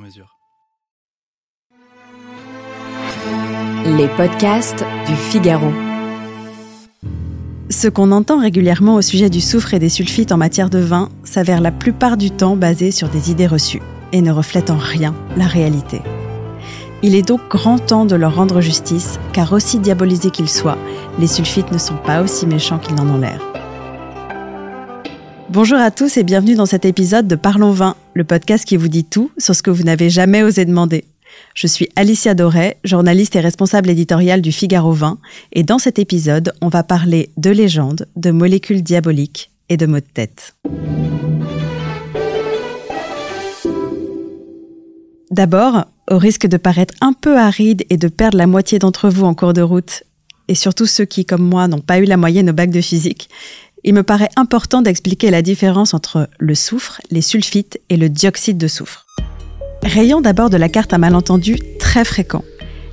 mesure. Les podcasts du Figaro. Ce qu'on entend régulièrement au sujet du soufre et des sulfites en matière de vin s'avère la plupart du temps basé sur des idées reçues et ne reflète en rien la réalité. Il est donc grand temps de leur rendre justice, car aussi diabolisés qu'ils soient, les sulfites ne sont pas aussi méchants qu'ils n'en ont l'air. Bonjour à tous et bienvenue dans cet épisode de Parlons Vin, le podcast qui vous dit tout sur ce que vous n'avez jamais osé demander. Je suis Alicia Doré, journaliste et responsable éditoriale du Figaro Vin, et dans cet épisode, on va parler de légendes, de molécules diaboliques et de mots de tête. D'abord, au risque de paraître un peu aride et de perdre la moitié d'entre vous en cours de route, et surtout ceux qui, comme moi, n'ont pas eu la moyenne au bac de physique, il me paraît important d'expliquer la différence entre le soufre, les sulfites et le dioxyde de soufre. Rayons d'abord de la carte un malentendu très fréquent.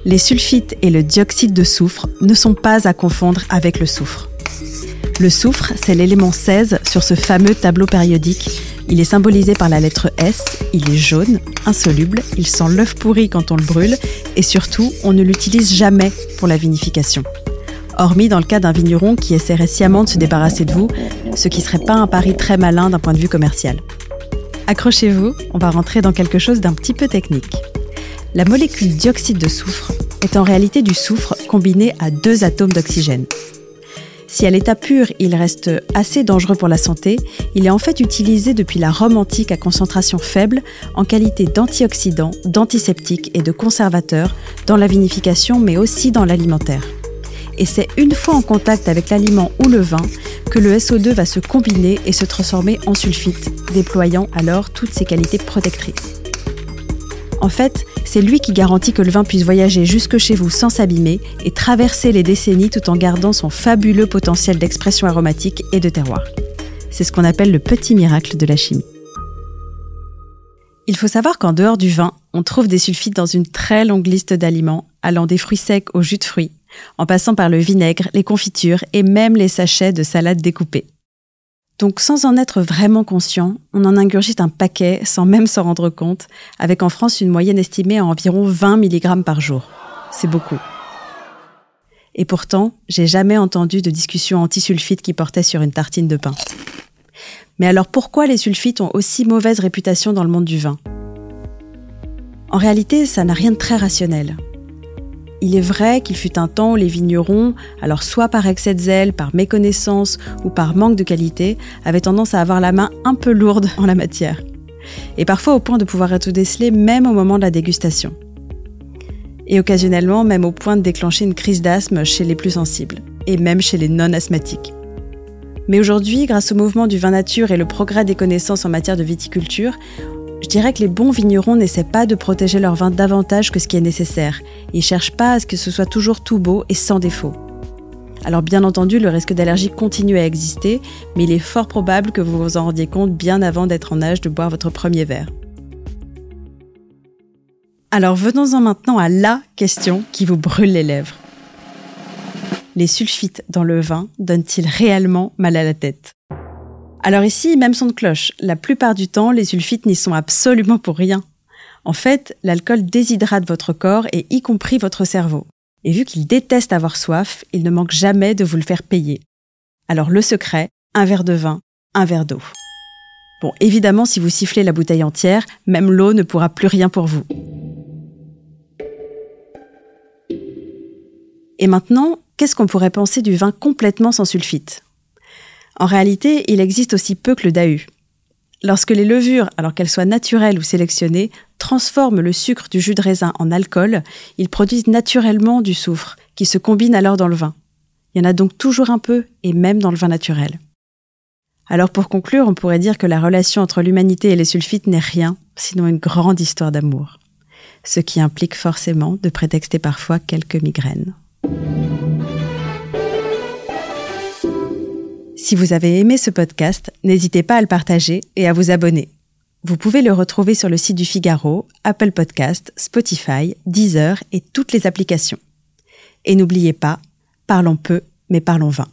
Les sulfites et le dioxyde de soufre ne sont pas à confondre avec le soufre. Le soufre, c'est l'élément 16 sur ce fameux tableau périodique. Il est symbolisé par la lettre S, il est jaune, insoluble, il sent l'œuf pourri quand on le brûle, et surtout, on ne l'utilise jamais pour la vinification. Hormis dans le cas d'un vigneron qui essaierait sciemment de se débarrasser de vous, ce qui serait pas un pari très malin d'un point de vue commercial. Accrochez-vous, on va rentrer dans quelque chose d'un petit peu technique. La molécule dioxyde de soufre est en réalité du soufre combiné à deux atomes d'oxygène. Si à l'état pur il reste assez dangereux pour la santé, il est en fait utilisé depuis la Rome antique à concentration faible en qualité d'antioxydant, d'antiseptique et de conservateur dans la vinification mais aussi dans l'alimentaire et c'est une fois en contact avec l'aliment ou le vin que le SO2 va se combiner et se transformer en sulfite, déployant alors toutes ses qualités protectrices. En fait, c'est lui qui garantit que le vin puisse voyager jusque chez vous sans s'abîmer et traverser les décennies tout en gardant son fabuleux potentiel d'expression aromatique et de terroir. C'est ce qu'on appelle le petit miracle de la chimie. Il faut savoir qu'en dehors du vin, on trouve des sulfites dans une très longue liste d'aliments, allant des fruits secs au jus de fruits, en passant par le vinaigre, les confitures et même les sachets de salade découpée. Donc sans en être vraiment conscient, on en ingurgite un paquet sans même s'en rendre compte, avec en France une moyenne estimée à environ 20 mg par jour. C'est beaucoup. Et pourtant, j'ai jamais entendu de discussion anti-sulfite qui portait sur une tartine de pain. Mais alors pourquoi les sulfites ont aussi mauvaise réputation dans le monde du vin? En réalité, ça n'a rien de très rationnel. Il est vrai qu'il fut un temps où les vignerons, alors soit par excès de zèle, par méconnaissance ou par manque de qualité, avaient tendance à avoir la main un peu lourde en la matière. Et parfois au point de pouvoir être décelés même au moment de la dégustation. Et occasionnellement même au point de déclencher une crise d'asthme chez les plus sensibles, et même chez les non-asthmatiques. Mais aujourd'hui, grâce au mouvement du vin nature et le progrès des connaissances en matière de viticulture, je dirais que les bons vignerons n'essaient pas de protéger leur vin davantage que ce qui est nécessaire. Ils cherchent pas à ce que ce soit toujours tout beau et sans défaut. Alors bien entendu, le risque d'allergie continue à exister, mais il est fort probable que vous vous en rendiez compte bien avant d'être en âge de boire votre premier verre. Alors venons-en maintenant à la question qui vous brûle les lèvres. Les sulfites dans le vin donnent-ils réellement mal à la tête? Alors ici, même son de cloche. La plupart du temps, les sulfites n'y sont absolument pour rien. En fait, l'alcool déshydrate votre corps et y compris votre cerveau. Et vu qu'il déteste avoir soif, il ne manque jamais de vous le faire payer. Alors le secret, un verre de vin, un verre d'eau. Bon, évidemment, si vous sifflez la bouteille entière, même l'eau ne pourra plus rien pour vous. Et maintenant, qu'est-ce qu'on pourrait penser du vin complètement sans sulfite? En réalité, il existe aussi peu que le DAU. Lorsque les levures, alors qu'elles soient naturelles ou sélectionnées, transforment le sucre du jus de raisin en alcool, ils produisent naturellement du soufre, qui se combine alors dans le vin. Il y en a donc toujours un peu, et même dans le vin naturel. Alors pour conclure, on pourrait dire que la relation entre l'humanité et les sulfites n'est rien, sinon une grande histoire d'amour, ce qui implique forcément de prétexter parfois quelques migraines. Si vous avez aimé ce podcast, n'hésitez pas à le partager et à vous abonner. Vous pouvez le retrouver sur le site du Figaro, Apple Podcast, Spotify, Deezer et toutes les applications. Et n'oubliez pas, parlons peu, mais parlons vain.